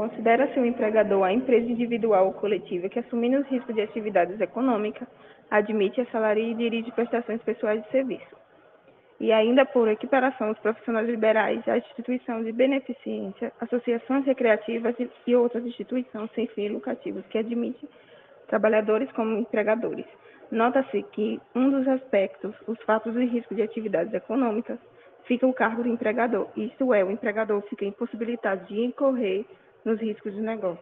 Considera-se o empregador a empresa individual ou coletiva que, assumindo os riscos de atividades econômicas, admite, assalaria e dirige prestações pessoais de serviço. E ainda por equiparação, os profissionais liberais, a instituição de beneficência, associações recreativas e outras instituições sem fins lucrativos que admitem trabalhadores como empregadores. Nota-se que um dos aspectos, os fatos de risco de atividades econômicas, fica o cargo do empregador, isto é, o empregador fica impossibilitado de incorrer nos riscos de negócio.